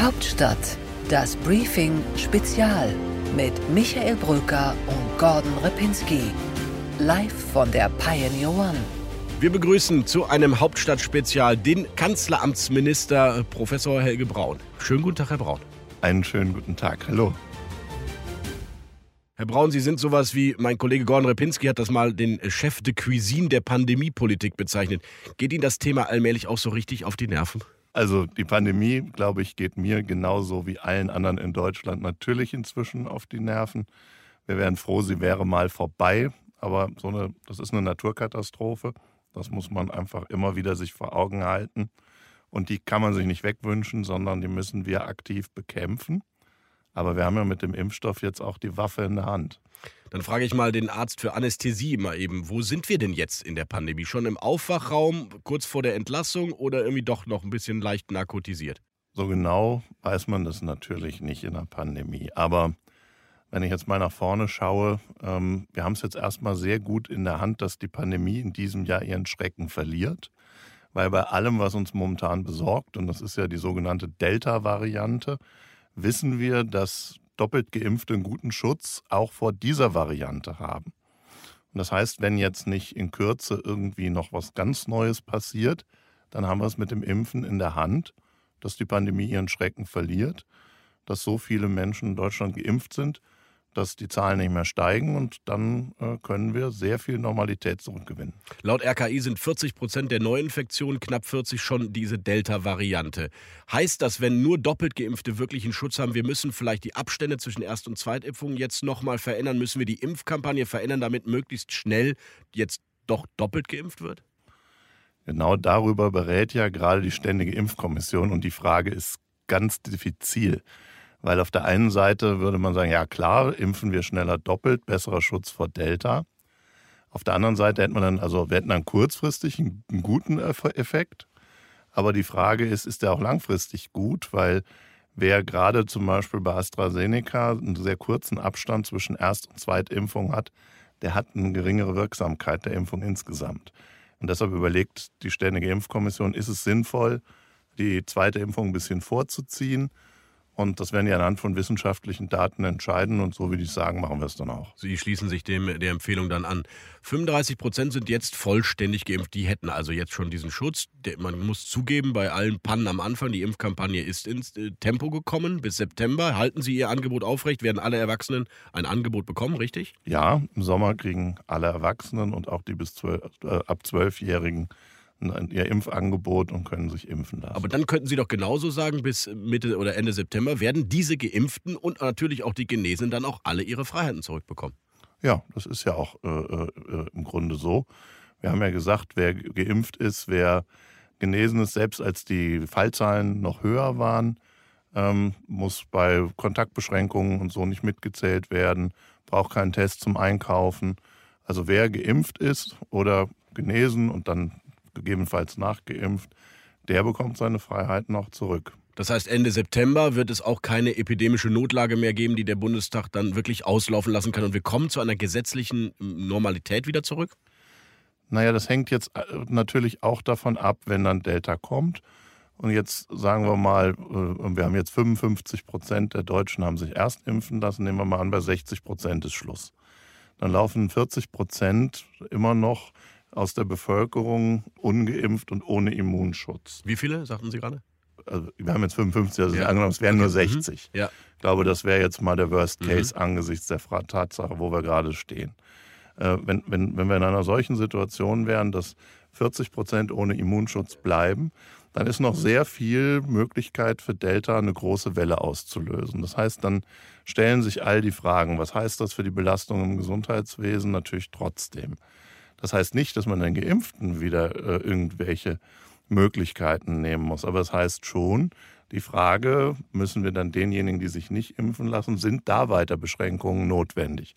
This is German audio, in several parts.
Hauptstadt, das Briefing Spezial mit Michael Brücker und Gordon Ripinski. Live von der Pioneer One. Wir begrüßen zu einem Hauptstadtspezial den Kanzleramtsminister Professor Helge Braun. Schönen guten Tag, Herr Braun. Einen schönen guten Tag. Hallo. Herr Braun, Sie sind sowas wie, mein Kollege Gordon Repinski hat das mal den Chef de Cuisine der Pandemiepolitik bezeichnet. Geht Ihnen das Thema allmählich auch so richtig auf die Nerven? Also die Pandemie, glaube ich, geht mir genauso wie allen anderen in Deutschland natürlich inzwischen auf die Nerven. Wir wären froh, sie wäre mal vorbei. Aber so eine, das ist eine Naturkatastrophe. Das muss man einfach immer wieder sich vor Augen halten. Und die kann man sich nicht wegwünschen, sondern die müssen wir aktiv bekämpfen. Aber wir haben ja mit dem Impfstoff jetzt auch die Waffe in der Hand. Dann frage ich mal den Arzt für Anästhesie mal eben, wo sind wir denn jetzt in der Pandemie? Schon im Aufwachraum, kurz vor der Entlassung oder irgendwie doch noch ein bisschen leicht narkotisiert? So genau weiß man das natürlich nicht in der Pandemie. Aber wenn ich jetzt mal nach vorne schaue, ähm, wir haben es jetzt erstmal sehr gut in der Hand, dass die Pandemie in diesem Jahr ihren Schrecken verliert. Weil bei allem, was uns momentan besorgt, und das ist ja die sogenannte Delta-Variante, wissen wir, dass doppelt Geimpfte einen guten Schutz auch vor dieser Variante haben. Und das heißt, wenn jetzt nicht in Kürze irgendwie noch was ganz Neues passiert, dann haben wir es mit dem Impfen in der Hand, dass die Pandemie ihren Schrecken verliert, dass so viele Menschen in Deutschland geimpft sind, dass die Zahlen nicht mehr steigen und dann äh, können wir sehr viel Normalität zurückgewinnen. Laut RKI sind 40 Prozent der Neuinfektionen, knapp 40 schon diese Delta-Variante. Heißt das, wenn nur doppelt Geimpfte wirklich einen Schutz haben, wir müssen vielleicht die Abstände zwischen Erst- und Zweitimpfungen jetzt nochmal verändern? Müssen wir die Impfkampagne verändern, damit möglichst schnell jetzt doch doppelt geimpft wird? Genau darüber berät ja gerade die Ständige Impfkommission und die Frage ist ganz diffizil. Weil auf der einen Seite würde man sagen, ja klar, impfen wir schneller doppelt, besserer Schutz vor Delta. Auf der anderen Seite hätten wir dann, also wir hätten dann kurzfristig einen, guten Effekt. Aber die Frage ist, ist der auch langfristig gut? Weil wer gerade zum Beispiel bei AstraZeneca einen sehr kurzen Abstand zwischen Erst- und Zweitimpfung hat, der hat eine geringere Wirksamkeit der Impfung insgesamt. Und deshalb überlegt die Ständige Impfkommission, ist es sinnvoll, die zweite Impfung ein bisschen vorzuziehen und das werden die anhand von wissenschaftlichen Daten entscheiden. Und so wie die sagen, machen wir es dann auch. Sie schließen sich dem, der Empfehlung dann an. 35 Prozent sind jetzt vollständig geimpft. Die hätten also jetzt schon diesen Schutz. Man muss zugeben, bei allen Pannen am Anfang, die Impfkampagne ist ins äh, Tempo gekommen. Bis September halten Sie Ihr Angebot aufrecht. Werden alle Erwachsenen ein Angebot bekommen, richtig? Ja, im Sommer kriegen alle Erwachsenen und auch die bis 12, äh, ab zwölfjährigen ihr Impfangebot und können sich impfen lassen. Aber dann könnten Sie doch genauso sagen, bis Mitte oder Ende September werden diese Geimpften und natürlich auch die Genesenen dann auch alle ihre Freiheiten zurückbekommen. Ja, das ist ja auch äh, äh, im Grunde so. Wir haben ja gesagt, wer geimpft ist, wer genesen ist, selbst als die Fallzahlen noch höher waren, ähm, muss bei Kontaktbeschränkungen und so nicht mitgezählt werden, braucht keinen Test zum Einkaufen. Also wer geimpft ist oder genesen und dann gegebenenfalls nachgeimpft, der bekommt seine Freiheit noch zurück. Das heißt, Ende September wird es auch keine epidemische Notlage mehr geben, die der Bundestag dann wirklich auslaufen lassen kann. Und wir kommen zu einer gesetzlichen Normalität wieder zurück? Naja, das hängt jetzt äh, natürlich auch davon ab, wenn dann Delta kommt. Und jetzt sagen wir mal, äh, wir haben jetzt 55 Prozent der Deutschen haben sich erst impfen lassen. Nehmen wir mal an, bei 60 Prozent ist Schluss. Dann laufen 40 Prozent immer noch aus der Bevölkerung ungeimpft und ohne Immunschutz. Wie viele, sagten Sie gerade? Also, wir haben jetzt 55, also ja. angenommen, es wären okay. nur 60. Mhm. Ja. Ich glaube, das wäre jetzt mal der Worst mhm. Case mhm. angesichts der Tatsache, wo wir gerade stehen. Äh, wenn, wenn, wenn wir in einer solchen Situation wären, dass 40 Prozent ohne Immunschutz bleiben, dann ist noch sehr viel Möglichkeit für Delta eine große Welle auszulösen. Das heißt, dann stellen sich all die Fragen, was heißt das für die Belastung im Gesundheitswesen? Natürlich trotzdem. Das heißt nicht, dass man den Geimpften wieder äh, irgendwelche Möglichkeiten nehmen muss. Aber es das heißt schon, die Frage, müssen wir dann denjenigen, die sich nicht impfen lassen, sind da weiter Beschränkungen notwendig?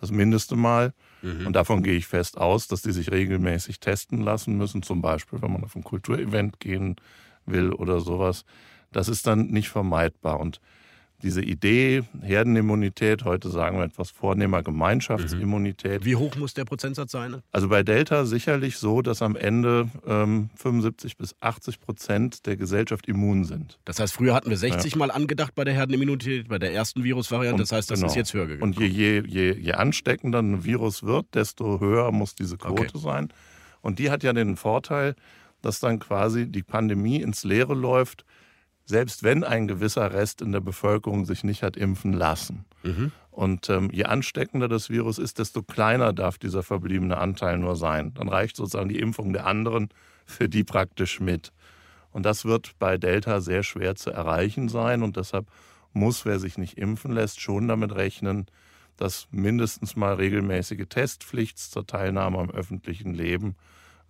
Das Mindeste mal, mhm. und davon gehe ich fest aus, dass die sich regelmäßig testen lassen müssen, zum Beispiel, wenn man auf ein Kulturevent gehen will oder sowas. Das ist dann nicht vermeidbar. Und diese Idee, Herdenimmunität, heute sagen wir etwas vornehmer Gemeinschaftsimmunität. Wie hoch muss der Prozentsatz sein? Also bei Delta sicherlich so, dass am Ende ähm, 75 bis 80 Prozent der Gesellschaft immun sind. Das heißt, früher hatten wir 60 ja. Mal angedacht bei der Herdenimmunität, bei der ersten Virusvariante. Das heißt, das genau. ist jetzt höher gegangen. Und je, je, je, je ansteckender ein Virus wird, desto höher muss diese Quote okay. sein. Und die hat ja den Vorteil, dass dann quasi die Pandemie ins Leere läuft, selbst wenn ein gewisser Rest in der Bevölkerung sich nicht hat impfen lassen. Mhm. Und ähm, je ansteckender das Virus ist, desto kleiner darf dieser verbliebene Anteil nur sein. Dann reicht sozusagen die Impfung der anderen für die praktisch mit. Und das wird bei Delta sehr schwer zu erreichen sein. Und deshalb muss, wer sich nicht impfen lässt, schon damit rechnen, dass mindestens mal regelmäßige Testpflicht zur Teilnahme am öffentlichen Leben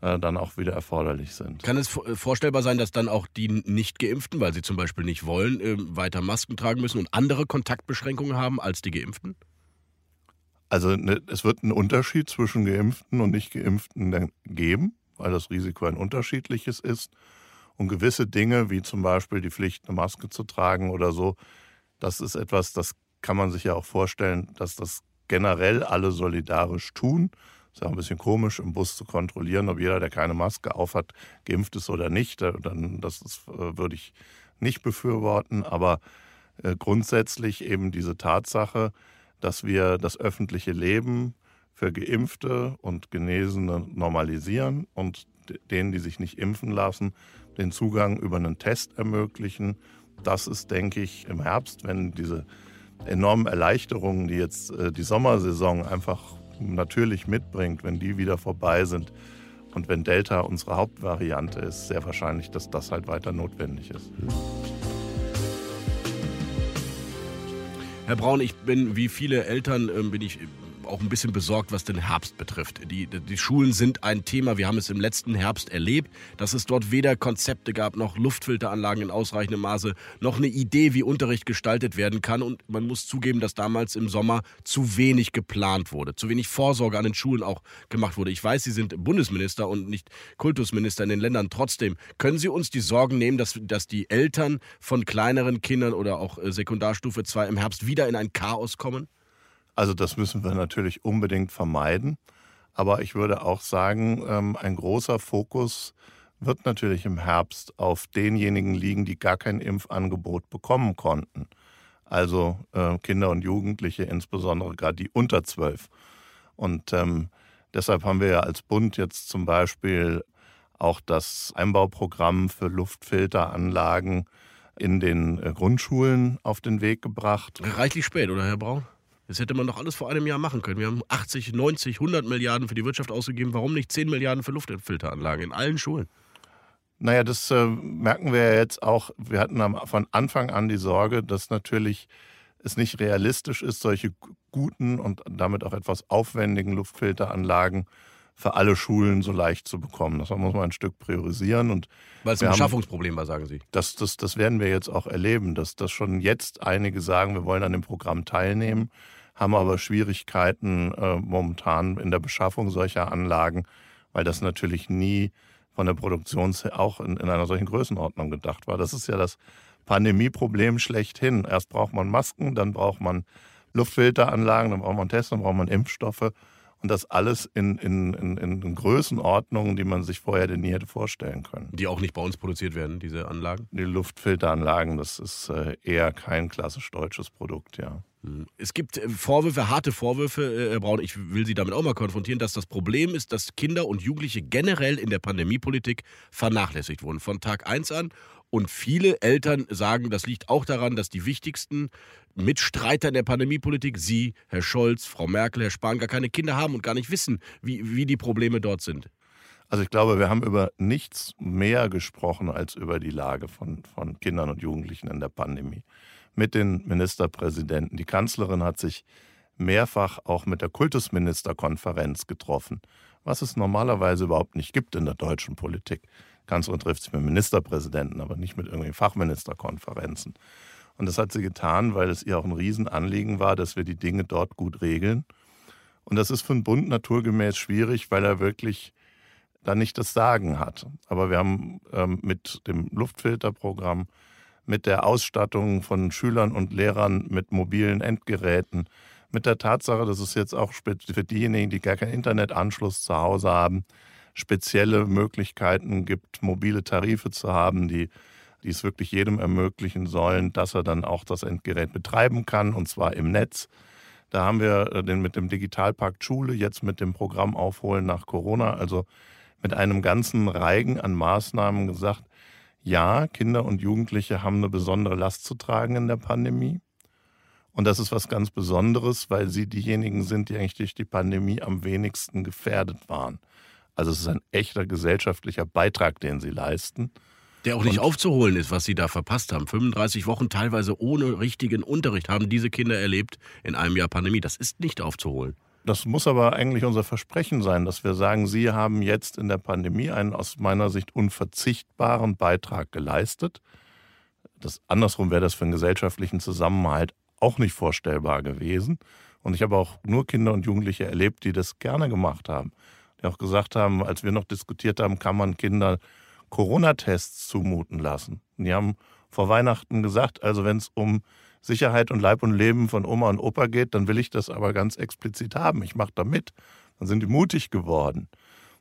dann auch wieder erforderlich sind. Kann es äh, vorstellbar sein, dass dann auch die Nicht-Geimpften, weil sie zum Beispiel nicht wollen, äh, weiter Masken tragen müssen und andere Kontaktbeschränkungen haben als die Geimpften? Also ne, es wird einen Unterschied zwischen Geimpften und Nicht-Geimpften geben, weil das Risiko ein unterschiedliches ist. Und gewisse Dinge, wie zum Beispiel die Pflicht, eine Maske zu tragen oder so, das ist etwas, das kann man sich ja auch vorstellen, dass das generell alle solidarisch tun. Ist ja ein bisschen komisch, im Bus zu kontrollieren, ob jeder, der keine Maske aufhat, geimpft ist oder nicht. Dann, das ist, äh, würde ich nicht befürworten. Aber äh, grundsätzlich eben diese Tatsache, dass wir das öffentliche Leben für Geimpfte und Genesene normalisieren und denen, die sich nicht impfen lassen, den Zugang über einen Test ermöglichen. Das ist, denke ich, im Herbst, wenn diese enormen Erleichterungen, die jetzt äh, die Sommersaison einfach natürlich mitbringt, wenn die wieder vorbei sind. Und wenn Delta unsere Hauptvariante ist, sehr wahrscheinlich, dass das halt weiter notwendig ist. Herr Braun, ich bin wie viele Eltern, ähm, bin ich auch ein bisschen besorgt, was den Herbst betrifft. Die, die Schulen sind ein Thema. Wir haben es im letzten Herbst erlebt, dass es dort weder Konzepte gab, noch Luftfilteranlagen in ausreichendem Maße, noch eine Idee, wie Unterricht gestaltet werden kann. Und man muss zugeben, dass damals im Sommer zu wenig geplant wurde, zu wenig Vorsorge an den Schulen auch gemacht wurde. Ich weiß, Sie sind Bundesminister und nicht Kultusminister in den Ländern. Trotzdem, können Sie uns die Sorgen nehmen, dass, dass die Eltern von kleineren Kindern oder auch äh, Sekundarstufe 2 im Herbst wieder in ein Chaos kommen? Also das müssen wir natürlich unbedingt vermeiden. Aber ich würde auch sagen, ähm, ein großer Fokus wird natürlich im Herbst auf denjenigen liegen, die gar kein Impfangebot bekommen konnten. Also äh, Kinder und Jugendliche, insbesondere gerade die unter zwölf. Und ähm, deshalb haben wir ja als Bund jetzt zum Beispiel auch das Einbauprogramm für Luftfilteranlagen in den äh, Grundschulen auf den Weg gebracht. Reichlich spät, oder Herr Braun? Das hätte man doch alles vor einem Jahr machen können. Wir haben 80, 90, 100 Milliarden für die Wirtschaft ausgegeben. Warum nicht 10 Milliarden für Luftfilteranlagen in allen Schulen? Naja, das äh, merken wir ja jetzt auch. Wir hatten am, von Anfang an die Sorge, dass natürlich es nicht realistisch ist, solche guten und damit auch etwas aufwendigen Luftfilteranlagen für alle Schulen so leicht zu bekommen. Das muss man ein Stück priorisieren. Und Weil es ein Beschaffungsproblem war, sagen Sie. Das, das, das werden wir jetzt auch erleben, dass, dass schon jetzt einige sagen, wir wollen an dem Programm teilnehmen haben aber Schwierigkeiten äh, momentan in der Beschaffung solcher Anlagen, weil das natürlich nie von der Produktion auch in, in einer solchen Größenordnung gedacht war. Das ist ja das Pandemieproblem schlechthin. Erst braucht man Masken, dann braucht man Luftfilteranlagen, dann braucht man Tests, dann braucht man Impfstoffe. Und das alles in, in, in, in Größenordnungen, die man sich vorher denn nie hätte vorstellen können. Die auch nicht bei uns produziert werden, diese Anlagen? Die Luftfilteranlagen, das ist äh, eher kein klassisch deutsches Produkt, ja. Hm. Es gibt äh, Vorwürfe, harte Vorwürfe, äh, Herr Braun, ich will Sie damit auch mal konfrontieren, dass das Problem ist, dass Kinder und Jugendliche generell in der Pandemiepolitik vernachlässigt wurden. Von Tag 1 an und viele Eltern sagen, das liegt auch daran, dass die wichtigsten Mitstreiter in der Pandemiepolitik, Sie, Herr Scholz, Frau Merkel, Herr Spahn, gar keine Kinder haben und gar nicht wissen, wie, wie die Probleme dort sind. Also ich glaube, wir haben über nichts mehr gesprochen als über die Lage von, von Kindern und Jugendlichen in der Pandemie. Mit den Ministerpräsidenten. Die Kanzlerin hat sich mehrfach auch mit der Kultusministerkonferenz getroffen, was es normalerweise überhaupt nicht gibt in der deutschen Politik. Kanzlerin trifft sich mit Ministerpräsidenten, aber nicht mit irgendwelchen Fachministerkonferenzen. Und das hat sie getan, weil es ihr auch ein Riesenanliegen war, dass wir die Dinge dort gut regeln. Und das ist für den Bund naturgemäß schwierig, weil er wirklich da nicht das Sagen hat. Aber wir haben ähm, mit dem Luftfilterprogramm mit der Ausstattung von Schülern und Lehrern mit mobilen Endgeräten, mit der Tatsache, dass es jetzt auch für diejenigen, die gar keinen Internetanschluss zu Hause haben, spezielle Möglichkeiten gibt, mobile Tarife zu haben, die, die es wirklich jedem ermöglichen sollen, dass er dann auch das Endgerät betreiben kann, und zwar im Netz. Da haben wir äh, den mit dem Digitalpakt Schule, jetzt mit dem Programm Aufholen nach Corona, also mit einem ganzen Reigen an Maßnahmen gesagt, ja, Kinder und Jugendliche haben eine besondere Last zu tragen in der Pandemie. Und das ist was ganz Besonderes, weil sie diejenigen sind, die eigentlich durch die Pandemie am wenigsten gefährdet waren. Also es ist ein echter gesellschaftlicher Beitrag, den sie leisten. Der auch nicht und aufzuholen ist, was sie da verpasst haben. 35 Wochen teilweise ohne richtigen Unterricht haben diese Kinder erlebt in einem Jahr Pandemie. Das ist nicht aufzuholen. Das muss aber eigentlich unser Versprechen sein, dass wir sagen, Sie haben jetzt in der Pandemie einen aus meiner Sicht unverzichtbaren Beitrag geleistet. Das, andersrum wäre das für einen gesellschaftlichen Zusammenhalt auch nicht vorstellbar gewesen. Und ich habe auch nur Kinder und Jugendliche erlebt, die das gerne gemacht haben. Die auch gesagt haben, als wir noch diskutiert haben, kann man Kinder Corona-Tests zumuten lassen. Und die haben vor Weihnachten gesagt, also wenn es um Sicherheit und Leib und Leben von Oma und Opa geht, dann will ich das aber ganz explizit haben. Ich mache da mit. Dann sind die mutig geworden.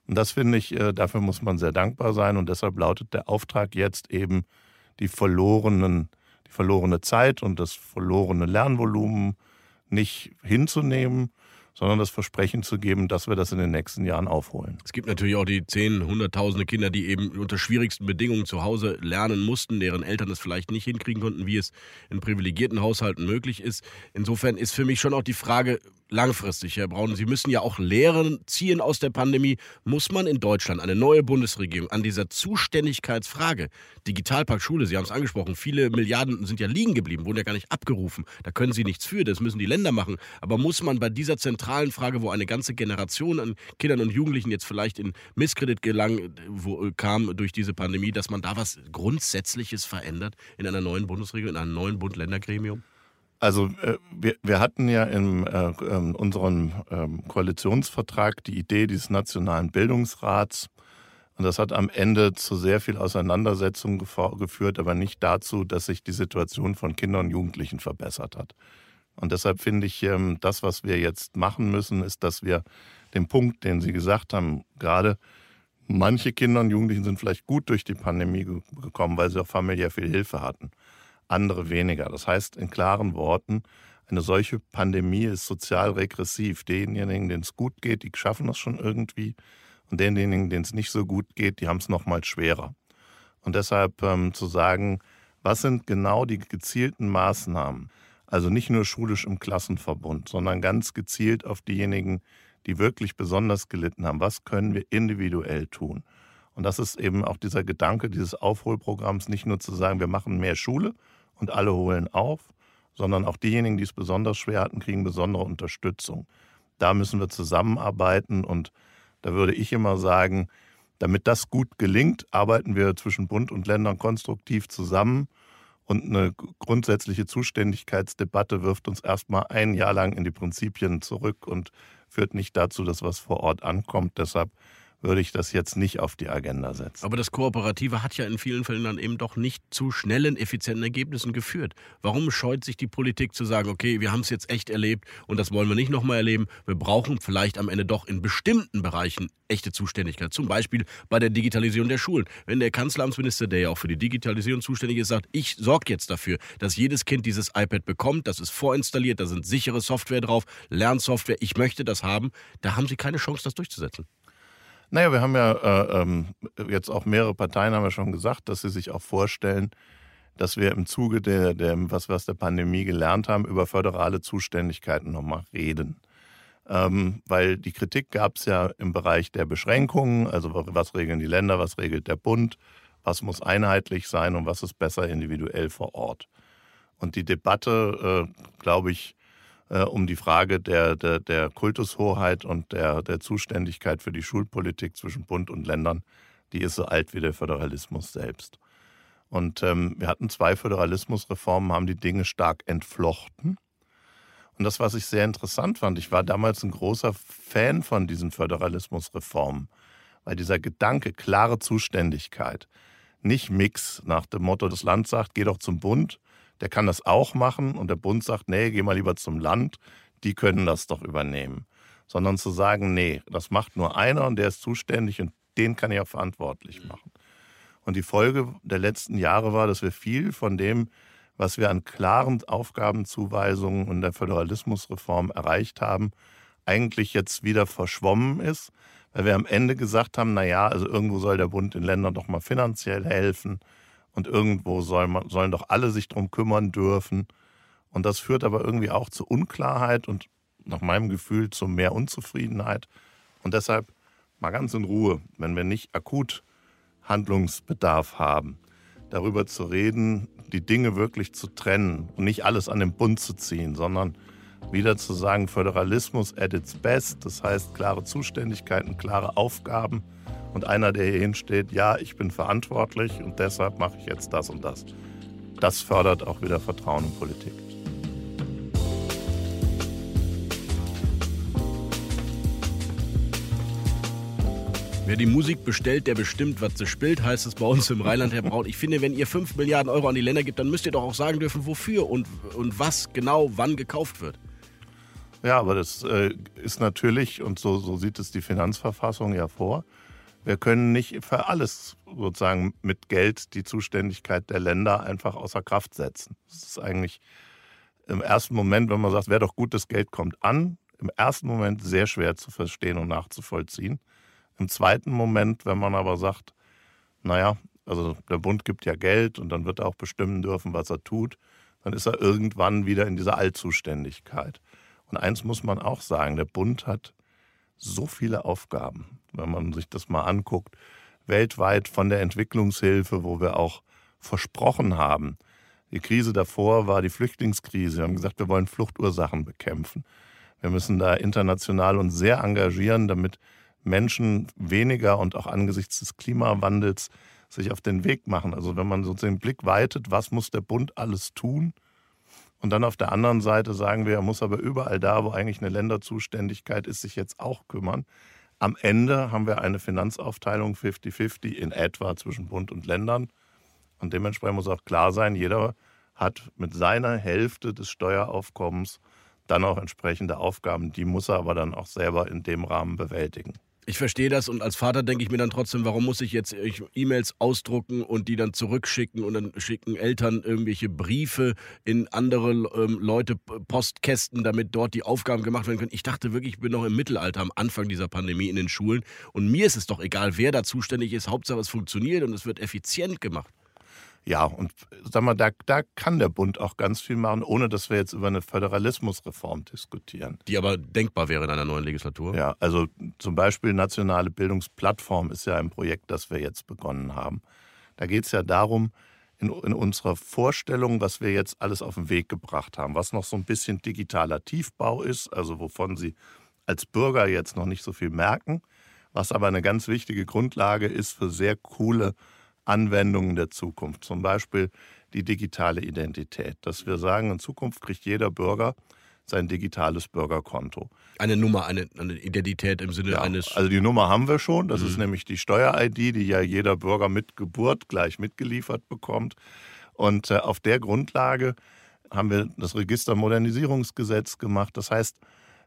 Und das finde ich, äh, dafür muss man sehr dankbar sein. Und deshalb lautet der Auftrag jetzt eben, die verlorenen die verlorene Zeit und das verlorene Lernvolumen nicht hinzunehmen, sondern das Versprechen zu geben, dass wir das in den nächsten Jahren aufholen. Es gibt natürlich auch die zehn, hunderttausende Kinder, die eben unter schwierigsten Bedingungen zu Hause lernen mussten, deren Eltern es vielleicht nicht hinkriegen konnten, wie es in privilegierten Haushalten möglich ist. Insofern ist für mich schon auch die Frage, langfristig, Herr Braun. Sie müssen ja auch Lehren ziehen aus der Pandemie. Muss man in Deutschland eine neue Bundesregierung an dieser Zuständigkeitsfrage, Digitalpakt Schule, Sie haben es angesprochen, viele Milliarden sind ja liegen geblieben, wurden ja gar nicht abgerufen. Da können Sie nichts für, das müssen die Länder machen. Aber muss man bei dieser zentralen Frage, wo eine ganze Generation an Kindern und Jugendlichen jetzt vielleicht in Misskredit gelang, wo, äh, kam durch diese Pandemie, dass man da was Grundsätzliches verändert in einer neuen Bundesregierung, in einem neuen Bund-Länder-Gremium? Also äh, wir, wir hatten ja in, äh, in unserem ähm, Koalitionsvertrag die Idee dieses Nationalen Bildungsrats. Und das hat am Ende zu sehr viel Auseinandersetzung geführt, aber nicht dazu, dass sich die Situation von Kindern und Jugendlichen verbessert hat. Und deshalb finde ich, ähm, das, was wir jetzt machen müssen, ist, dass wir den Punkt, den Sie gesagt haben, gerade manche Kinder und Jugendlichen sind vielleicht gut durch die Pandemie gekommen, weil sie auch familiär viel Hilfe hatten andere weniger. Das heißt in klaren Worten, eine solche Pandemie ist sozial regressiv. Denjenigen, denen es gut geht, die schaffen das schon irgendwie. Und denjenigen, denen es nicht so gut geht, die haben es noch mal schwerer. Und deshalb ähm, zu sagen, was sind genau die gezielten Maßnahmen? Also nicht nur schulisch im Klassenverbund, sondern ganz gezielt auf diejenigen, die wirklich besonders gelitten haben. Was können wir individuell tun? Und das ist eben auch dieser Gedanke dieses Aufholprogramms, nicht nur zu sagen, wir machen mehr Schule, und alle holen auf, sondern auch diejenigen, die es besonders schwer hatten, kriegen besondere Unterstützung. Da müssen wir zusammenarbeiten und da würde ich immer sagen, damit das gut gelingt, arbeiten wir zwischen Bund und Ländern konstruktiv zusammen. Und eine grundsätzliche Zuständigkeitsdebatte wirft uns erstmal ein Jahr lang in die Prinzipien zurück und führt nicht dazu, dass was vor Ort ankommt. Deshalb würde ich das jetzt nicht auf die Agenda setzen. Aber das Kooperative hat ja in vielen Fällen dann eben doch nicht zu schnellen, effizienten Ergebnissen geführt. Warum scheut sich die Politik zu sagen, okay, wir haben es jetzt echt erlebt und das wollen wir nicht nochmal erleben. Wir brauchen vielleicht am Ende doch in bestimmten Bereichen echte Zuständigkeit. Zum Beispiel bei der Digitalisierung der Schulen. Wenn der Kanzleramtsminister, der ja auch für die Digitalisierung zuständig ist, sagt, ich sorge jetzt dafür, dass jedes Kind dieses iPad bekommt, das ist vorinstalliert, da sind sichere Software drauf, Lernsoftware, ich möchte das haben, da haben sie keine Chance, das durchzusetzen. Naja, wir haben ja äh, ähm, jetzt auch mehrere Parteien haben ja schon gesagt, dass sie sich auch vorstellen, dass wir im Zuge der, der was wir aus der Pandemie gelernt haben, über föderale Zuständigkeiten nochmal reden. Ähm, weil die Kritik gab es ja im Bereich der Beschränkungen, also was regeln die Länder, was regelt der Bund, was muss einheitlich sein und was ist besser individuell vor Ort. Und die Debatte, äh, glaube ich, äh, um die Frage der, der, der Kultushoheit und der, der Zuständigkeit für die Schulpolitik zwischen Bund und Ländern, die ist so alt wie der Föderalismus selbst. Und ähm, wir hatten zwei Föderalismusreformen, haben die Dinge stark entflochten. Und das, was ich sehr interessant fand, ich war damals ein großer Fan von diesen Föderalismusreformen, weil dieser Gedanke, klare Zuständigkeit, nicht Mix nach dem Motto, das Land sagt, geh doch zum Bund, der kann das auch machen und der Bund sagt, nee, geh mal lieber zum Land, die können das doch übernehmen. Sondern zu sagen, nee, das macht nur einer und der ist zuständig und den kann ich auch verantwortlich machen. Und die Folge der letzten Jahre war, dass wir viel von dem, was wir an klaren Aufgabenzuweisungen und der Föderalismusreform erreicht haben, eigentlich jetzt wieder verschwommen ist, weil wir am Ende gesagt haben, na ja, also irgendwo soll der Bund den Ländern doch mal finanziell helfen und irgendwo soll man, sollen doch alle sich drum kümmern dürfen. Und das führt aber irgendwie auch zu Unklarheit und nach meinem Gefühl zu mehr Unzufriedenheit. Und deshalb mal ganz in Ruhe, wenn wir nicht akut Handlungsbedarf haben, darüber zu reden, die Dinge wirklich zu trennen und nicht alles an den Bund zu ziehen, sondern wieder zu sagen, Föderalismus at its best, das heißt klare Zuständigkeiten, klare Aufgaben und einer, der hier hinsteht, ja, ich bin verantwortlich und deshalb mache ich jetzt das und das. Das fördert auch wieder Vertrauen in Politik. Wer die Musik bestellt, der bestimmt, was sie spielt, heißt es bei uns im Rheinland, Herr Braun. Ich finde, wenn ihr 5 Milliarden Euro an die Länder gibt, dann müsst ihr doch auch sagen dürfen, wofür und, und was genau wann gekauft wird. Ja, aber das äh, ist natürlich, und so, so sieht es die Finanzverfassung ja vor, wir können nicht für alles sozusagen mit Geld die Zuständigkeit der Länder einfach außer Kraft setzen. Das ist eigentlich im ersten Moment, wenn man sagt, wäre doch gut, das Geld kommt an, im ersten Moment sehr schwer zu verstehen und nachzuvollziehen. Im zweiten Moment, wenn man aber sagt, naja, also der Bund gibt ja Geld und dann wird er auch bestimmen dürfen, was er tut, dann ist er irgendwann wieder in dieser Allzuständigkeit. Und eins muss man auch sagen, der Bund hat so viele Aufgaben, wenn man sich das mal anguckt, weltweit von der Entwicklungshilfe, wo wir auch versprochen haben. Die Krise davor war die Flüchtlingskrise. Wir haben gesagt, wir wollen Fluchtursachen bekämpfen. Wir müssen da international uns sehr engagieren, damit Menschen weniger und auch angesichts des Klimawandels sich auf den Weg machen. Also wenn man so den Blick weitet, was muss der Bund alles tun? Und dann auf der anderen Seite sagen wir, er muss aber überall da, wo eigentlich eine Länderzuständigkeit ist, sich jetzt auch kümmern. Am Ende haben wir eine Finanzaufteilung 50-50 in etwa zwischen Bund und Ländern. Und dementsprechend muss auch klar sein, jeder hat mit seiner Hälfte des Steueraufkommens dann auch entsprechende Aufgaben. Die muss er aber dann auch selber in dem Rahmen bewältigen. Ich verstehe das und als Vater denke ich mir dann trotzdem, warum muss ich jetzt E-Mails ausdrucken und die dann zurückschicken und dann schicken Eltern irgendwelche Briefe in andere ähm, Leute Postkästen, damit dort die Aufgaben gemacht werden können. Ich dachte wirklich, ich bin noch im Mittelalter am Anfang dieser Pandemie in den Schulen und mir ist es doch egal, wer da zuständig ist. Hauptsache es funktioniert und es wird effizient gemacht. Ja, und sag mal, da, da kann der Bund auch ganz viel machen, ohne dass wir jetzt über eine Föderalismusreform diskutieren. Die aber denkbar wäre in einer neuen Legislatur. Ja, also zum Beispiel Nationale Bildungsplattform ist ja ein Projekt, das wir jetzt begonnen haben. Da geht es ja darum, in, in, unserer Vorstellung, was wir jetzt alles auf den Weg gebracht haben, was noch so ein bisschen digitaler Tiefbau ist, also wovon Sie als Bürger jetzt noch nicht so viel merken, was aber eine ganz wichtige Grundlage ist für sehr coole Anwendungen der Zukunft. Zum Beispiel die digitale Identität. Dass wir sagen, in Zukunft kriegt jeder Bürger sein digitales Bürgerkonto. Eine Nummer, eine, eine Identität im Sinne ja, eines. Also die Nummer haben wir schon. Das mhm. ist nämlich die Steuer-ID, die ja jeder Bürger mit Geburt gleich mitgeliefert bekommt. Und äh, auf der Grundlage haben wir das Registermodernisierungsgesetz gemacht. Das heißt,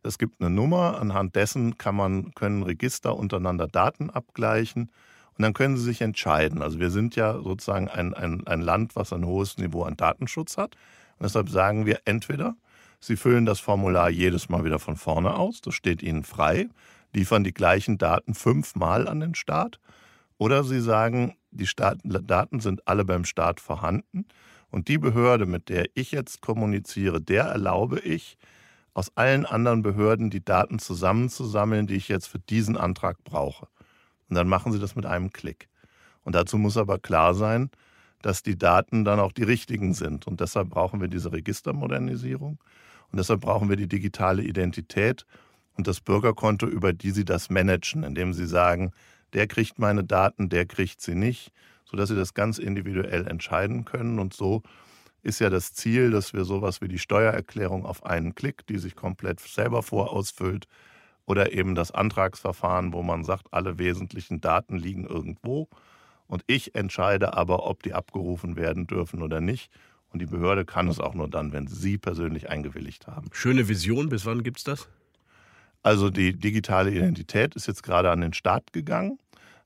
es gibt eine Nummer, anhand dessen kann man, können Register untereinander Daten abgleichen. Und dann können Sie sich entscheiden. Also wir sind ja sozusagen ein, ein, ein Land, was ein hohes Niveau an Datenschutz hat. Und deshalb sagen wir entweder, Sie füllen das Formular jedes Mal wieder von vorne aus, das steht Ihnen frei, liefern die gleichen Daten fünfmal an den Staat. Oder Sie sagen, die Staat, Daten sind alle beim Staat vorhanden. Und die Behörde, mit der ich jetzt kommuniziere, der erlaube ich, aus allen anderen Behörden die Daten zusammenzusammeln, die ich jetzt für diesen Antrag brauche. Und dann machen sie das mit einem Klick. Und dazu muss aber klar sein, dass die Daten dann auch die richtigen sind. Und deshalb brauchen wir diese Registermodernisierung. Und deshalb brauchen wir die digitale Identität und das Bürgerkonto, über die Sie das managen, indem Sie sagen, der kriegt meine Daten, der kriegt sie nicht, sodass Sie das ganz individuell entscheiden können. Und so ist ja das Ziel, dass wir sowas wie die Steuererklärung auf einen Klick, die sich komplett selber vorausfüllt, oder eben das Antragsverfahren, wo man sagt, alle wesentlichen Daten liegen irgendwo Und ich entscheide aber, ob die abgerufen werden dürfen oder nicht. Und die Behörde kann es auch nur dann, wenn Sie persönlich eingewilligt haben. Schöne Vision, bis wann gibt es das? Also die digitale Identität ist jetzt gerade an den Start gegangen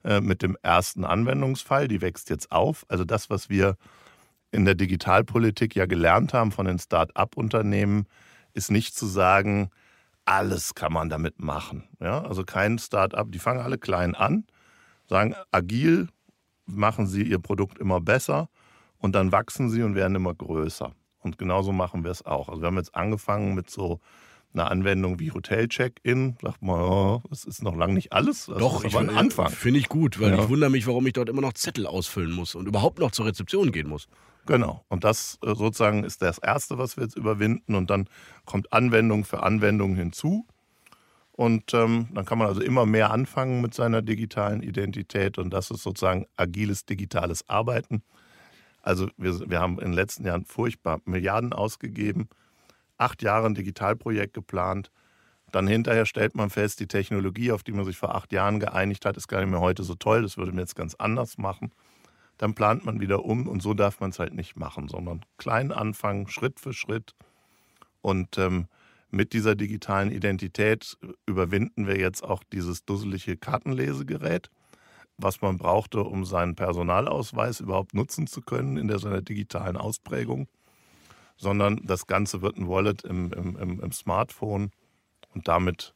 äh, mit dem ersten Anwendungsfall. Die wächst jetzt auf. Also das, was wir in der Digitalpolitik ja gelernt haben von den Start-up-Unternehmen, ist nicht zu sagen, alles kann man damit machen. Ja, also kein Start-up, die fangen alle klein an, sagen agil, machen sie ihr Produkt immer besser und dann wachsen sie und werden immer größer. Und genauso machen wir es auch. Also wir haben jetzt angefangen mit so einer Anwendung wie Hotel-Check-In. Sagt man, oh, das ist noch lange nicht alles. Das Doch, ist aber ein Anfang. Finde ich gut, weil ja. ich wundere mich, warum ich dort immer noch Zettel ausfüllen muss und überhaupt noch zur Rezeption gehen muss. Genau. Und das äh, sozusagen ist das Erste, was wir jetzt überwinden. Und dann kommt Anwendung für Anwendung hinzu. Und ähm, dann kann man also immer mehr anfangen mit seiner digitalen Identität. Und das ist sozusagen agiles digitales Arbeiten. Also wir, wir haben in den letzten Jahren furchtbar Milliarden ausgegeben, acht Jahre ein Digitalprojekt geplant. Dann hinterher stellt man fest, die Technologie, auf die man sich vor acht Jahren geeinigt hat, ist gar nicht mehr heute so toll. Das würde man jetzt ganz anders machen. Dann plant man wieder um und so darf man es halt nicht machen, sondern klein anfangen, Schritt für Schritt. Und ähm, mit dieser digitalen Identität überwinden wir jetzt auch dieses dusselige Kartenlesegerät was man brauchte, um seinen Personalausweis überhaupt nutzen zu können in der, seiner digitalen Ausprägung, sondern das Ganze wird ein Wallet im, im, im Smartphone und damit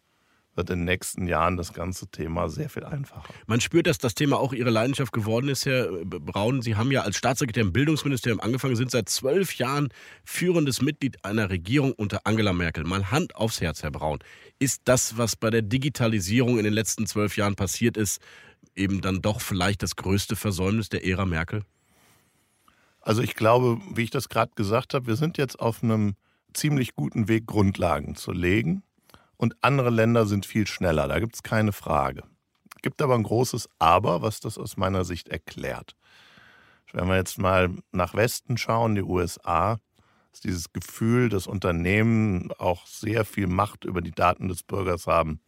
wird in den nächsten Jahren das ganze Thema sehr viel einfacher. Man spürt, dass das Thema auch Ihre Leidenschaft geworden ist, Herr Braun. Sie haben ja als Staatssekretär im Bildungsministerium angefangen, sind seit zwölf Jahren führendes Mitglied einer Regierung unter Angela Merkel. Mal Hand aufs Herz, Herr Braun. Ist das, was bei der Digitalisierung in den letzten zwölf Jahren passiert ist, eben dann doch vielleicht das größte Versäumnis der Ära Merkel? Also ich glaube, wie ich das gerade gesagt habe, wir sind jetzt auf einem ziemlich guten Weg, Grundlagen zu legen. Und andere Länder sind viel schneller, da gibt es keine Frage. Es gibt aber ein großes Aber, was das aus meiner Sicht erklärt. Wenn wir jetzt mal nach Westen schauen, die USA, ist dieses Gefühl, dass Unternehmen auch sehr viel Macht über die Daten des Bürgers haben,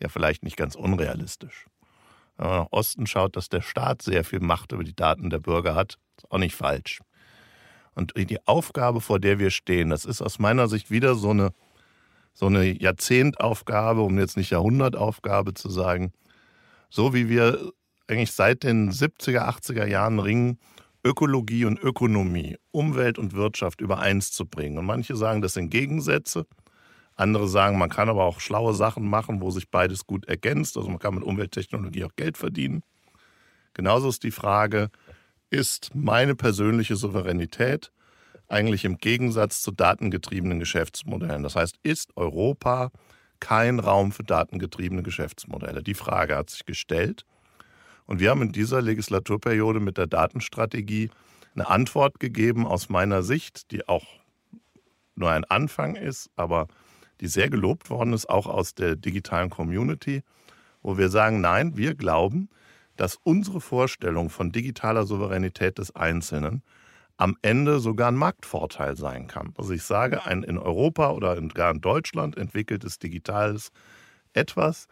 ja vielleicht nicht ganz unrealistisch. Wenn man nach Osten schaut, dass der Staat sehr viel Macht über die Daten der Bürger hat, ist auch nicht falsch. Und die Aufgabe, vor der wir stehen, das ist aus meiner Sicht wieder so eine, so eine Jahrzehentaufgabe, um jetzt nicht Jahrhundertaufgabe zu sagen. So wie wir eigentlich seit den 70er, 80er Jahren ringen, Ökologie und Ökonomie, Umwelt und Wirtschaft übereins zu bringen. Und manche sagen, das sind Gegensätze. Andere sagen, man kann aber auch schlaue Sachen machen, wo sich beides gut ergänzt. Also man kann mit Umwelttechnologie auch Geld verdienen. Genauso ist die Frage, ist meine persönliche Souveränität eigentlich im Gegensatz zu datengetriebenen Geschäftsmodellen? Das heißt, ist Europa kein Raum für datengetriebene Geschäftsmodelle? Die Frage hat sich gestellt. Und wir haben in dieser Legislaturperiode mit der Datenstrategie eine Antwort gegeben aus meiner Sicht, die auch nur ein Anfang ist, aber die sehr gelobt worden ist, auch aus der digitalen Community, wo wir sagen, nein, wir glauben, dass unsere Vorstellung von digitaler Souveränität des Einzelnen am Ende sogar ein Marktvorteil sein kann. Also ich sage, ein in Europa oder gar in Deutschland entwickeltes digitales etwas,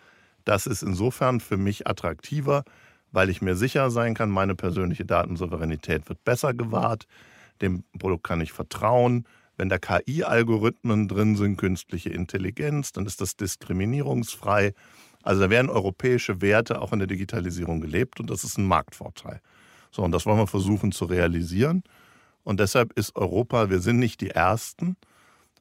das ist insofern für mich attraktiver, weil ich mir sicher sein kann, meine persönliche Datensouveränität wird besser gewahrt, dem Produkt kann ich vertrauen, wenn da KI-Algorithmen drin sind, künstliche Intelligenz, dann ist das diskriminierungsfrei. Also da werden europäische Werte auch in der Digitalisierung gelebt und das ist ein Marktvorteil. So, und das wollen wir versuchen zu realisieren. Und deshalb ist Europa, wir sind nicht die Ersten,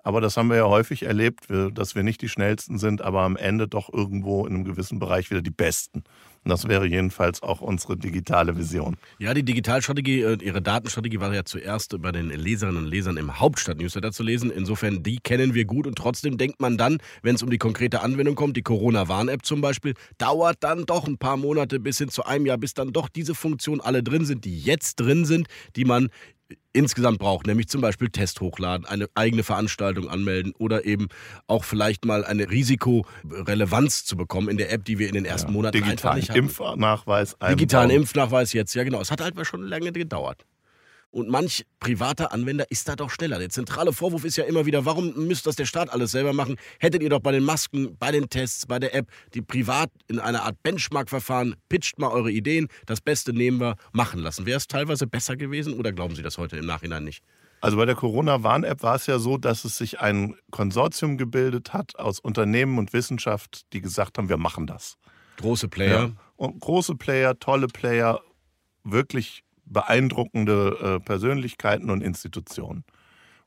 aber das haben wir ja häufig erlebt, dass wir nicht die Schnellsten sind, aber am Ende doch irgendwo in einem gewissen Bereich wieder die Besten. Und das wäre jedenfalls auch unsere digitale Vision. Ja, die Digitalstrategie, äh, Ihre Datenstrategie war ja zuerst bei den Leserinnen und Lesern im Hauptstadt-Newsletter zu lesen. Insofern, die kennen wir gut und trotzdem denkt man dann, wenn es um die konkrete Anwendung kommt, die Corona-Warn-App zum Beispiel, dauert dann doch ein paar Monate bis hin zu einem Jahr, bis dann doch diese Funktionen alle drin sind, die jetzt drin sind, die man insgesamt braucht, nämlich zum Beispiel Test hochladen, eine eigene Veranstaltung anmelden oder eben auch vielleicht mal eine Risikorelevanz zu bekommen in der App, die wir in den ersten ja, Monaten einfach nicht hatten. Impfnachweis. Digitalen Impfnachweis jetzt, ja genau. Es hat halt schon lange gedauert. Und manch privater Anwender ist da doch schneller. Der zentrale Vorwurf ist ja immer wieder, warum müsste das der Staat alles selber machen? Hättet ihr doch bei den Masken, bei den Tests, bei der App, die privat in einer Art Benchmark-Verfahren, pitcht mal eure Ideen, das Beste nehmen wir, machen lassen. Wäre es teilweise besser gewesen oder glauben Sie das heute im Nachhinein nicht? Also bei der Corona-Warn-App war es ja so, dass es sich ein Konsortium gebildet hat aus Unternehmen und Wissenschaft, die gesagt haben, wir machen das. Große Player. Ja. Und große Player, tolle Player, wirklich beeindruckende äh, Persönlichkeiten und Institutionen.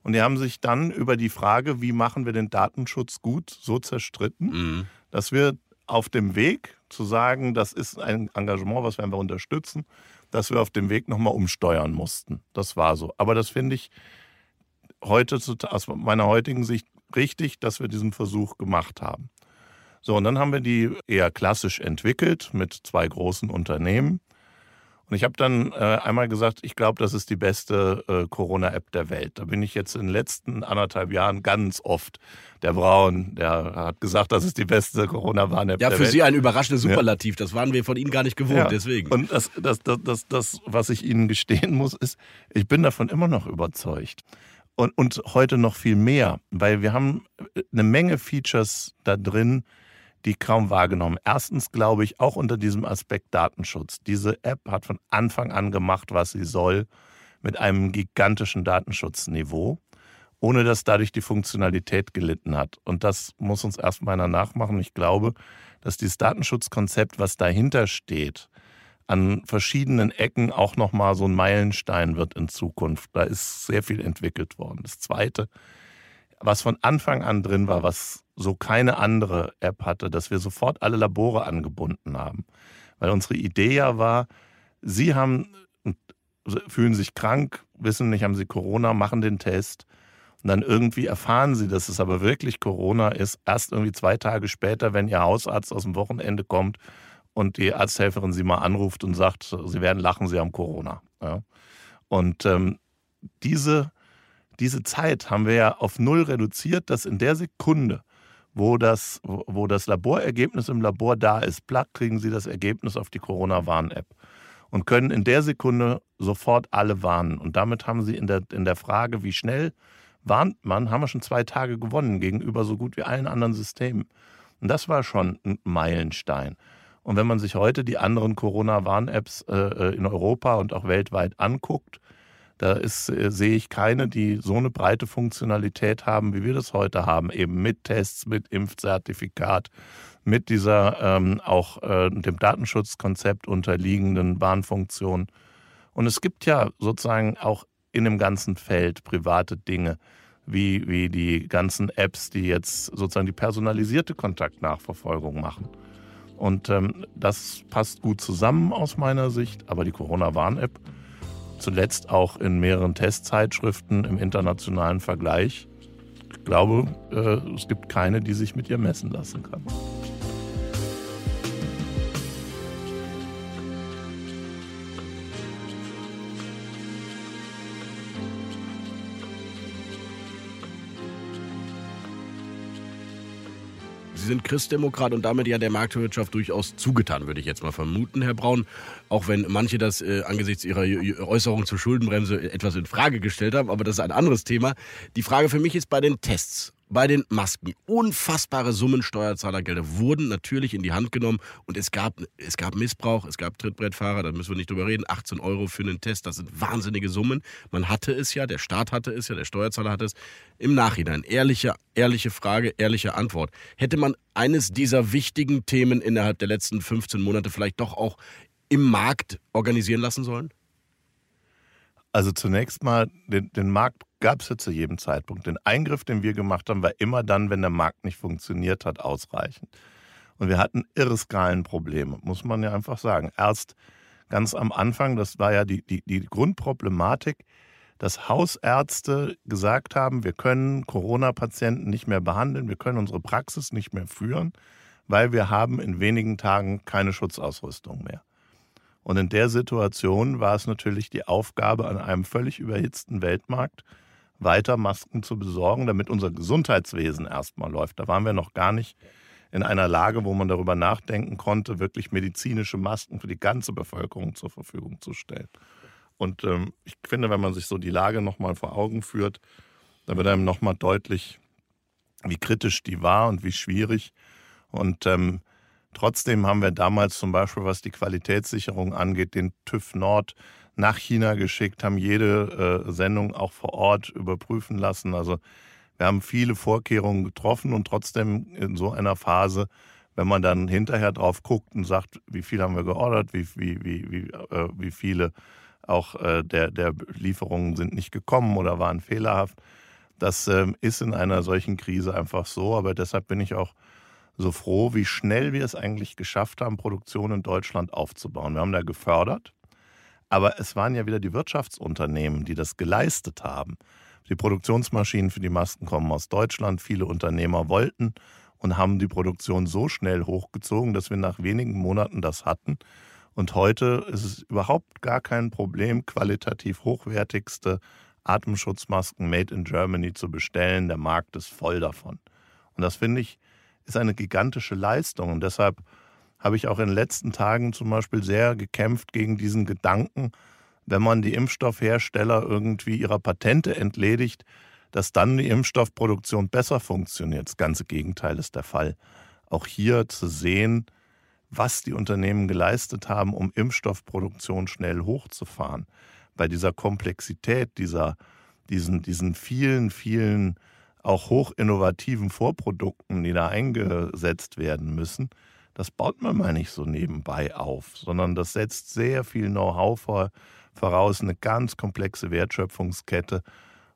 Und die haben sich dann über die Frage, wie machen wir den Datenschutz gut, so zerstritten, mhm. dass wir auf dem Weg zu sagen, das ist ein Engagement, was werden wir unterstützen, dass wir auf dem Weg nochmal umsteuern mussten. Das war so. Aber das finde ich heute aus meiner heutigen Sicht richtig, dass wir diesen Versuch gemacht haben. So, und dann haben wir die eher klassisch entwickelt mit zwei großen Unternehmen. Und ich habe dann äh, einmal gesagt, ich glaube, das ist die beste äh, Corona-App der Welt. Da bin ich jetzt in den letzten anderthalb Jahren ganz oft. Der Braun, der hat gesagt, das ist die beste Corona-Warn-App ja, der Welt. Ja, für Sie ein überraschendes Superlativ. Das waren wir von Ihnen gar nicht gewohnt, ja. deswegen. Und das, das, das, das, das, was ich Ihnen gestehen muss, ist, ich bin davon immer noch überzeugt. Und, und heute noch viel mehr, weil wir haben äh, eine Menge Features da drin, die kaum wahrgenommen. Erstens glaube ich auch unter diesem Aspekt Datenschutz. Diese App hat von Anfang an gemacht, was sie soll, mit einem gigantischen Datenschutzniveau, ohne dass dadurch die Funktionalität gelitten hat. Und das muss uns erstmal einer nachmachen. Ich glaube, dass dieses Datenschutzkonzept, was dahinter steht, an verschiedenen Ecken auch nochmal so ein Meilenstein wird in Zukunft. Da ist sehr viel entwickelt worden. Das Zweite, was von Anfang an drin war, was so keine andere App hatte, dass wir sofort alle Labore angebunden haben. Weil unsere Idee ja war, Sie haben, fühlen sich krank, wissen nicht, haben Sie Corona, machen den Test. Und dann irgendwie erfahren Sie, dass es aber wirklich Corona ist, erst irgendwie zwei Tage später, wenn Ihr Hausarzt aus dem Wochenende kommt und die Arzthelferin Sie mal anruft und sagt, Sie werden lachen, Sie haben Corona. Ja. Und ähm, diese, diese Zeit haben wir ja auf null reduziert, dass in der Sekunde, wo das, wo das Laborergebnis im Labor da ist, platt kriegen Sie das Ergebnis auf die Corona-Warn-App und können in der Sekunde sofort alle warnen. Und damit haben Sie in der, in der Frage, wie schnell warnt man, haben wir schon zwei Tage gewonnen gegenüber so gut wie allen anderen Systemen. Und das war schon ein Meilenstein. Und wenn man sich heute die anderen Corona-Warn-Apps äh, äh in Europa und auch weltweit anguckt, da ist, äh, sehe ich keine, die so eine breite Funktionalität haben, wie wir das heute haben, eben mit Tests, mit Impfzertifikat, mit dieser ähm, auch äh, dem Datenschutzkonzept unterliegenden Bahnfunktion. Und es gibt ja sozusagen auch in dem ganzen Feld private Dinge, wie, wie die ganzen Apps, die jetzt sozusagen die personalisierte Kontaktnachverfolgung machen. Und ähm, das passt gut zusammen aus meiner Sicht, aber die Corona-Warn-App zuletzt auch in mehreren Testzeitschriften im internationalen Vergleich. Ich glaube, äh, es gibt keine, die sich mit ihr messen lassen kann. Sie sind Christdemokrat und damit ja der Marktwirtschaft durchaus zugetan, würde ich jetzt mal vermuten, Herr Braun. Auch wenn manche das äh, angesichts Ihrer Äußerung zur Schuldenbremse etwas in Frage gestellt haben, aber das ist ein anderes Thema. Die Frage für mich ist bei den Tests bei den Masken. Unfassbare Summen Steuerzahlergelder wurden natürlich in die Hand genommen und es gab, es gab Missbrauch, es gab Trittbrettfahrer, da müssen wir nicht drüber reden. 18 Euro für einen Test, das sind wahnsinnige Summen. Man hatte es ja, der Staat hatte es ja, der Steuerzahler hatte es. Im Nachhinein, ehrliche, ehrliche Frage, ehrliche Antwort. Hätte man eines dieser wichtigen Themen innerhalb der letzten 15 Monate vielleicht doch auch im Markt organisieren lassen sollen? Also zunächst mal, den, den Markt gab es ja zu jedem Zeitpunkt. Den Eingriff, den wir gemacht haben, war immer dann, wenn der Markt nicht funktioniert hat, ausreichend. Und wir hatten irre Skalenprobleme, muss man ja einfach sagen. Erst ganz am Anfang, das war ja die, die, die Grundproblematik, dass Hausärzte gesagt haben, wir können Corona-Patienten nicht mehr behandeln, wir können unsere Praxis nicht mehr führen, weil wir haben in wenigen Tagen keine Schutzausrüstung mehr. Und in der Situation war es natürlich die Aufgabe an einem völlig überhitzten Weltmarkt, weiter Masken zu besorgen, damit unser Gesundheitswesen erstmal läuft. Da waren wir noch gar nicht in einer Lage, wo man darüber nachdenken konnte, wirklich medizinische Masken für die ganze Bevölkerung zur Verfügung zu stellen. Und ähm, ich finde, wenn man sich so die Lage nochmal vor Augen führt, dann wird einem nochmal deutlich, wie kritisch die war und wie schwierig. Und ähm, trotzdem haben wir damals zum Beispiel, was die Qualitätssicherung angeht, den TÜV Nord nach China geschickt, haben jede äh, Sendung auch vor Ort überprüfen lassen. Also wir haben viele Vorkehrungen getroffen und trotzdem in so einer Phase, wenn man dann hinterher drauf guckt und sagt, wie viel haben wir geordert, wie, wie, wie, wie, äh, wie viele auch äh, der, der Lieferungen sind nicht gekommen oder waren fehlerhaft. Das äh, ist in einer solchen Krise einfach so, aber deshalb bin ich auch so froh, wie schnell wir es eigentlich geschafft haben, Produktion in Deutschland aufzubauen. Wir haben da gefördert, aber es waren ja wieder die Wirtschaftsunternehmen, die das geleistet haben. Die Produktionsmaschinen für die Masken kommen aus Deutschland. Viele Unternehmer wollten und haben die Produktion so schnell hochgezogen, dass wir nach wenigen Monaten das hatten. Und heute ist es überhaupt gar kein Problem, qualitativ hochwertigste Atemschutzmasken made in Germany zu bestellen. Der Markt ist voll davon. Und das finde ich ist eine gigantische Leistung. Und deshalb habe ich auch in den letzten Tagen zum Beispiel sehr gekämpft gegen diesen Gedanken, wenn man die Impfstoffhersteller irgendwie ihrer Patente entledigt, dass dann die Impfstoffproduktion besser funktioniert. Das ganze Gegenteil ist der Fall. Auch hier zu sehen, was die Unternehmen geleistet haben, um Impfstoffproduktion schnell hochzufahren. Bei dieser Komplexität, dieser, diesen, diesen vielen, vielen auch hochinnovativen Vorprodukten, die da eingesetzt werden müssen, das baut man mal nicht so nebenbei auf, sondern das setzt sehr viel Know-how vor, voraus, eine ganz komplexe Wertschöpfungskette.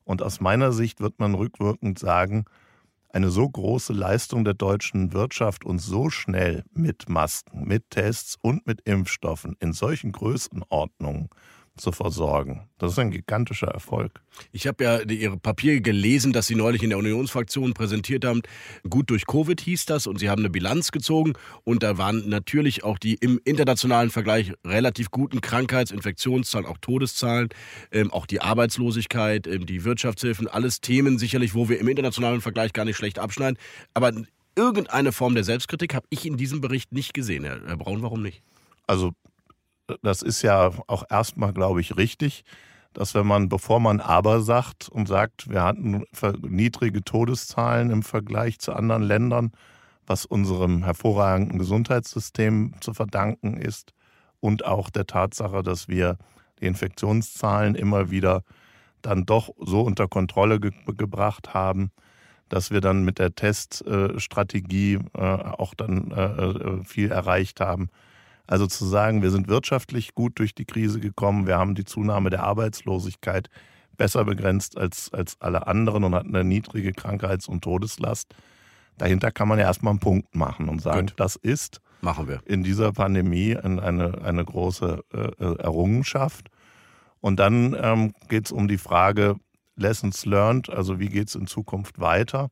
Und aus meiner Sicht wird man rückwirkend sagen, eine so große Leistung der deutschen Wirtschaft und so schnell mit Masken, mit Tests und mit Impfstoffen in solchen Größenordnungen zu versorgen. Das ist ein gigantischer Erfolg. Ich habe ja Ihre Papiere gelesen, dass Sie neulich in der Unionsfraktion präsentiert haben. Gut durch Covid hieß das und Sie haben eine Bilanz gezogen und da waren natürlich auch die im internationalen Vergleich relativ guten Krankheits-, Infektionszahlen, auch Todeszahlen, ähm, auch die Arbeitslosigkeit, ähm, die Wirtschaftshilfen, alles Themen sicherlich, wo wir im internationalen Vergleich gar nicht schlecht abschneiden. Aber irgendeine Form der Selbstkritik habe ich in diesem Bericht nicht gesehen, Herr Braun. Warum nicht? Also das ist ja auch erstmal, glaube ich, richtig, dass wenn man, bevor man aber sagt und sagt, wir hatten niedrige Todeszahlen im Vergleich zu anderen Ländern, was unserem hervorragenden Gesundheitssystem zu verdanken ist und auch der Tatsache, dass wir die Infektionszahlen immer wieder dann doch so unter Kontrolle ge gebracht haben, dass wir dann mit der Teststrategie äh, auch dann äh, äh, viel erreicht haben. Also zu sagen, wir sind wirtschaftlich gut durch die Krise gekommen, wir haben die Zunahme der Arbeitslosigkeit besser begrenzt als, als alle anderen und hatten eine niedrige Krankheits- und Todeslast. Dahinter kann man ja erstmal einen Punkt machen und sagen, Gut. das ist machen wir. in dieser Pandemie eine, eine große äh, Errungenschaft. Und dann ähm, geht es um die Frage Lessons learned, also wie geht es in Zukunft weiter.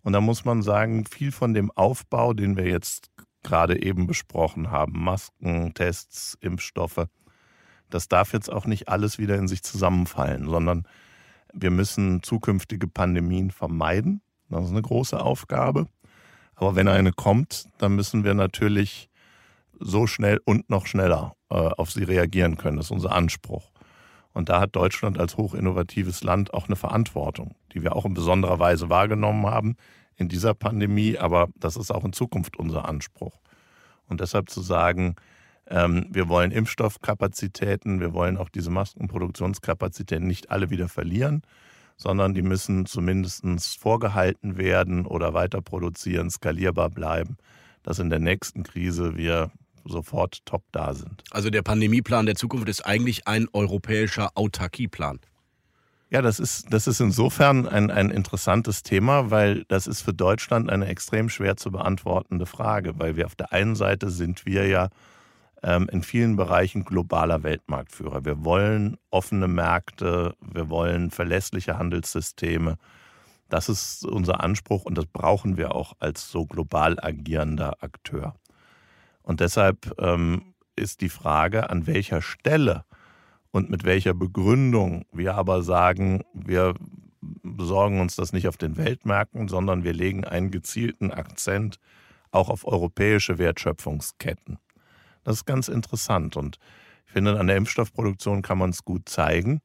Und da muss man sagen, viel von dem Aufbau, den wir jetzt gerade eben besprochen haben, Masken, Tests, Impfstoffe, das darf jetzt auch nicht alles wieder in sich zusammenfallen, sondern wir müssen zukünftige Pandemien vermeiden. Das ist eine große Aufgabe. Aber wenn eine kommt, dann müssen wir natürlich so schnell und noch schneller äh, auf sie reagieren können. Das ist unser Anspruch. Und da hat Deutschland als hochinnovatives Land auch eine Verantwortung, die wir auch in besonderer Weise wahrgenommen haben in dieser Pandemie, aber das ist auch in Zukunft unser Anspruch. Und deshalb zu sagen, ähm, wir wollen Impfstoffkapazitäten, wir wollen auch diese Maskenproduktionskapazitäten nicht alle wieder verlieren, sondern die müssen zumindest vorgehalten werden oder weiter produzieren, skalierbar bleiben, dass in der nächsten Krise wir sofort top da sind. Also der Pandemieplan der Zukunft ist eigentlich ein europäischer Autarkieplan. Ja, das ist, das ist insofern ein, ein interessantes Thema, weil das ist für Deutschland eine extrem schwer zu beantwortende Frage, weil wir auf der einen Seite sind wir ja ähm, in vielen Bereichen globaler Weltmarktführer. Wir wollen offene Märkte, wir wollen verlässliche Handelssysteme. Das ist unser Anspruch und das brauchen wir auch als so global agierender Akteur. Und deshalb ähm, ist die Frage, an welcher Stelle und mit welcher Begründung wir aber sagen, wir besorgen uns das nicht auf den Weltmärkten, sondern wir legen einen gezielten Akzent auch auf europäische Wertschöpfungsketten. Das ist ganz interessant und Ich finde, an der Impfstoffproduktion kann man es gut zeigen,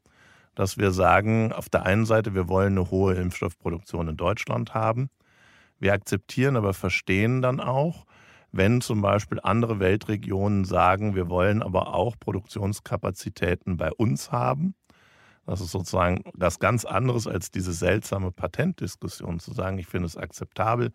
dass wir sagen, auf der einen Seite, wir wollen eine hohe Impfstoffproduktion in Deutschland haben. Wir akzeptieren, aber verstehen dann auch, wenn zum Beispiel andere Weltregionen sagen, wir wollen aber auch Produktionskapazitäten bei uns haben. Das ist sozusagen das ganz anderes als diese seltsame Patentdiskussion zu sagen, ich finde es akzeptabel,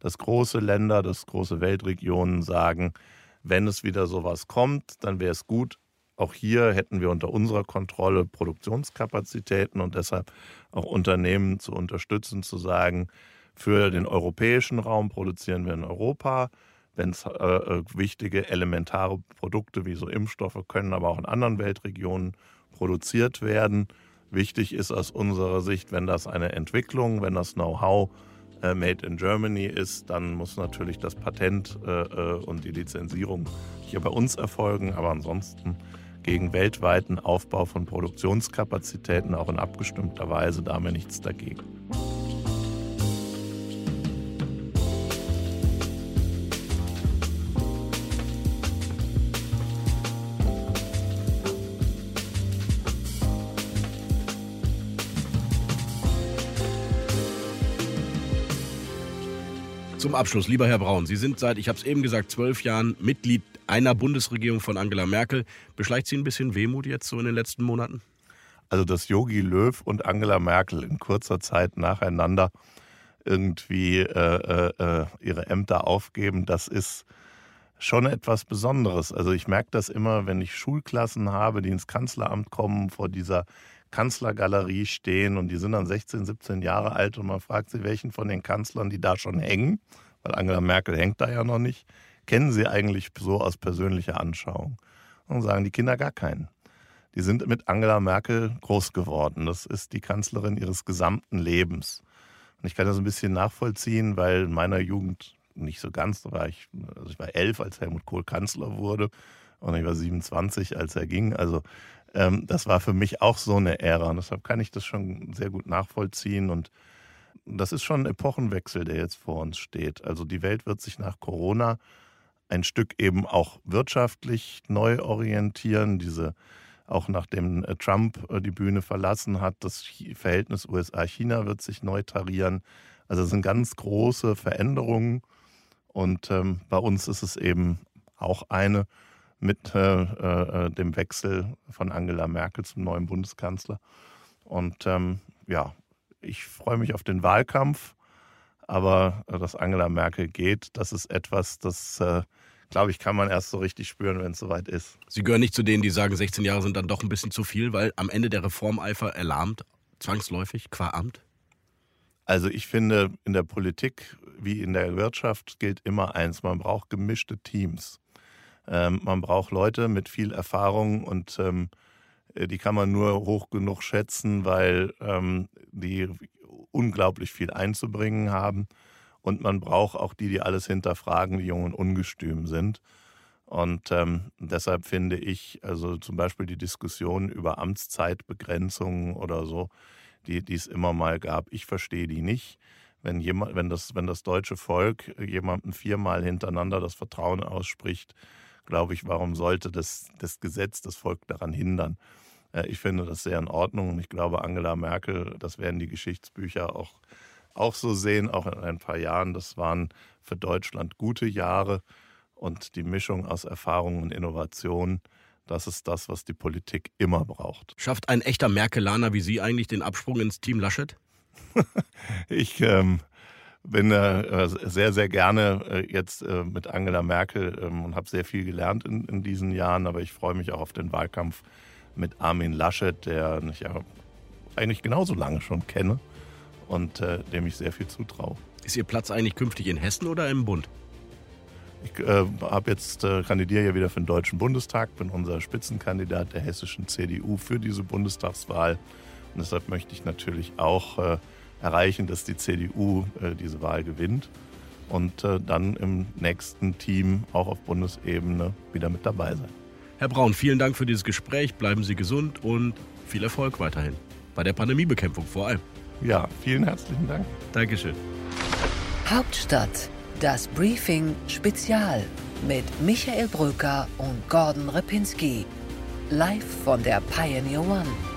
dass große Länder, dass große Weltregionen sagen, wenn es wieder sowas kommt, dann wäre es gut. Auch hier hätten wir unter unserer Kontrolle Produktionskapazitäten und deshalb auch Unternehmen zu unterstützen, zu sagen, für den europäischen Raum produzieren wir in Europa. Wenn es äh, äh, wichtige elementare Produkte wie so Impfstoffe können, aber auch in anderen Weltregionen produziert werden. Wichtig ist aus unserer Sicht, wenn das eine Entwicklung, wenn das Know-how äh, Made in Germany ist, dann muss natürlich das Patent äh, äh, und die Lizenzierung hier bei uns erfolgen. Aber ansonsten gegen weltweiten Aufbau von Produktionskapazitäten auch in abgestimmter Weise, da haben wir nichts dagegen. Zum Abschluss, lieber Herr Braun, Sie sind seit, ich habe es eben gesagt, zwölf Jahren Mitglied einer Bundesregierung von Angela Merkel. Beschleicht Sie ein bisschen Wehmut jetzt so in den letzten Monaten? Also, dass Yogi Löw und Angela Merkel in kurzer Zeit nacheinander irgendwie äh, äh, äh ihre Ämter aufgeben, das ist schon etwas Besonderes. Also ich merke das immer, wenn ich Schulklassen habe, die ins Kanzleramt kommen, vor dieser Kanzlergalerie stehen und die sind dann 16, 17 Jahre alt und man fragt sie, welchen von den Kanzlern, die da schon hängen, weil Angela Merkel hängt da ja noch nicht, kennen sie eigentlich so aus persönlicher Anschauung? Und sagen die Kinder gar keinen. Die sind mit Angela Merkel groß geworden. Das ist die Kanzlerin ihres gesamten Lebens. Und ich kann das ein bisschen nachvollziehen, weil in meiner Jugend nicht so ganz, da war ich, also ich war elf, als Helmut Kohl Kanzler wurde und ich war 27, als er ging. Also ähm, das war für mich auch so eine Ära. Und deshalb kann ich das schon sehr gut nachvollziehen. Und das ist schon ein Epochenwechsel, der jetzt vor uns steht. Also die Welt wird sich nach Corona ein Stück eben auch wirtschaftlich neu orientieren. Diese auch nachdem äh, Trump äh, die Bühne verlassen hat, das Verhältnis USA-China wird sich neu tarieren. Also es sind ganz große Veränderungen. Und ähm, bei uns ist es eben auch eine mit äh, äh, dem Wechsel von Angela Merkel zum neuen Bundeskanzler. Und ähm, ja, ich freue mich auf den Wahlkampf, aber äh, dass Angela Merkel geht, das ist etwas, das, äh, glaube ich, kann man erst so richtig spüren, wenn es soweit ist. Sie gehören nicht zu denen, die sagen, 16 Jahre sind dann doch ein bisschen zu viel, weil am Ende der Reformeifer erlahmt, zwangsläufig, qua Amt? Also ich finde, in der Politik wie in der Wirtschaft gilt immer eins, man braucht gemischte Teams. Ähm, man braucht Leute mit viel Erfahrung und ähm, äh, die kann man nur hoch genug schätzen, weil ähm, die unglaublich viel einzubringen haben. Und man braucht auch die, die alles hinterfragen, die jung und ungestüm sind. Und ähm, deshalb finde ich, also zum Beispiel die Diskussion über Amtszeitbegrenzungen oder so, die, die es immer mal gab, ich verstehe die nicht. Wenn, jemand, wenn, das, wenn das deutsche Volk jemandem viermal hintereinander das Vertrauen ausspricht, glaube ich, warum sollte das, das Gesetz das Volk daran hindern? Äh, ich finde das sehr in Ordnung und ich glaube, Angela Merkel, das werden die Geschichtsbücher auch, auch so sehen, auch in ein paar Jahren. Das waren für Deutschland gute Jahre und die Mischung aus Erfahrung und Innovation, das ist das, was die Politik immer braucht. Schafft ein echter Merkelaner wie Sie eigentlich den Absprung ins Team Laschet? ich ähm, bin äh, sehr, sehr gerne äh, jetzt äh, mit Angela Merkel ähm, und habe sehr viel gelernt in, in, diesen Jahren, aber ich freue mich auch auf den Wahlkampf mit Armin Laschet, der ich ja eigentlich genauso lange schon kenne und äh, dem ich sehr viel zutraue. Ist Ihr Platz eigentlich künftig in Hessen oder im Bund? Ich äh, habe jetzt äh, kandidiere ja wieder für den Deutschen Bundestag, bin unser Spitzenkandidat der hessischen CDU für diese Bundestagswahl. Und deshalb möchte ich natürlich auch erreichen, dass die CDU äh, diese Wahl gewinnt und äh, dann im nächsten Team auch auf Bundesebene wieder mit dabei sein. Herr Braun, vielen Dank für dieses Gespräch. Bleiben Sie gesund und viel Erfolg weiterhin. Bei der Pandemiebekämpfung vor allem. Ja, vielen herzlichen Dank. Dankeschön. Hauptstadt, das Briefing Spezial mit Michael Bröker und Gordon Repinski. live von der Pioneer One.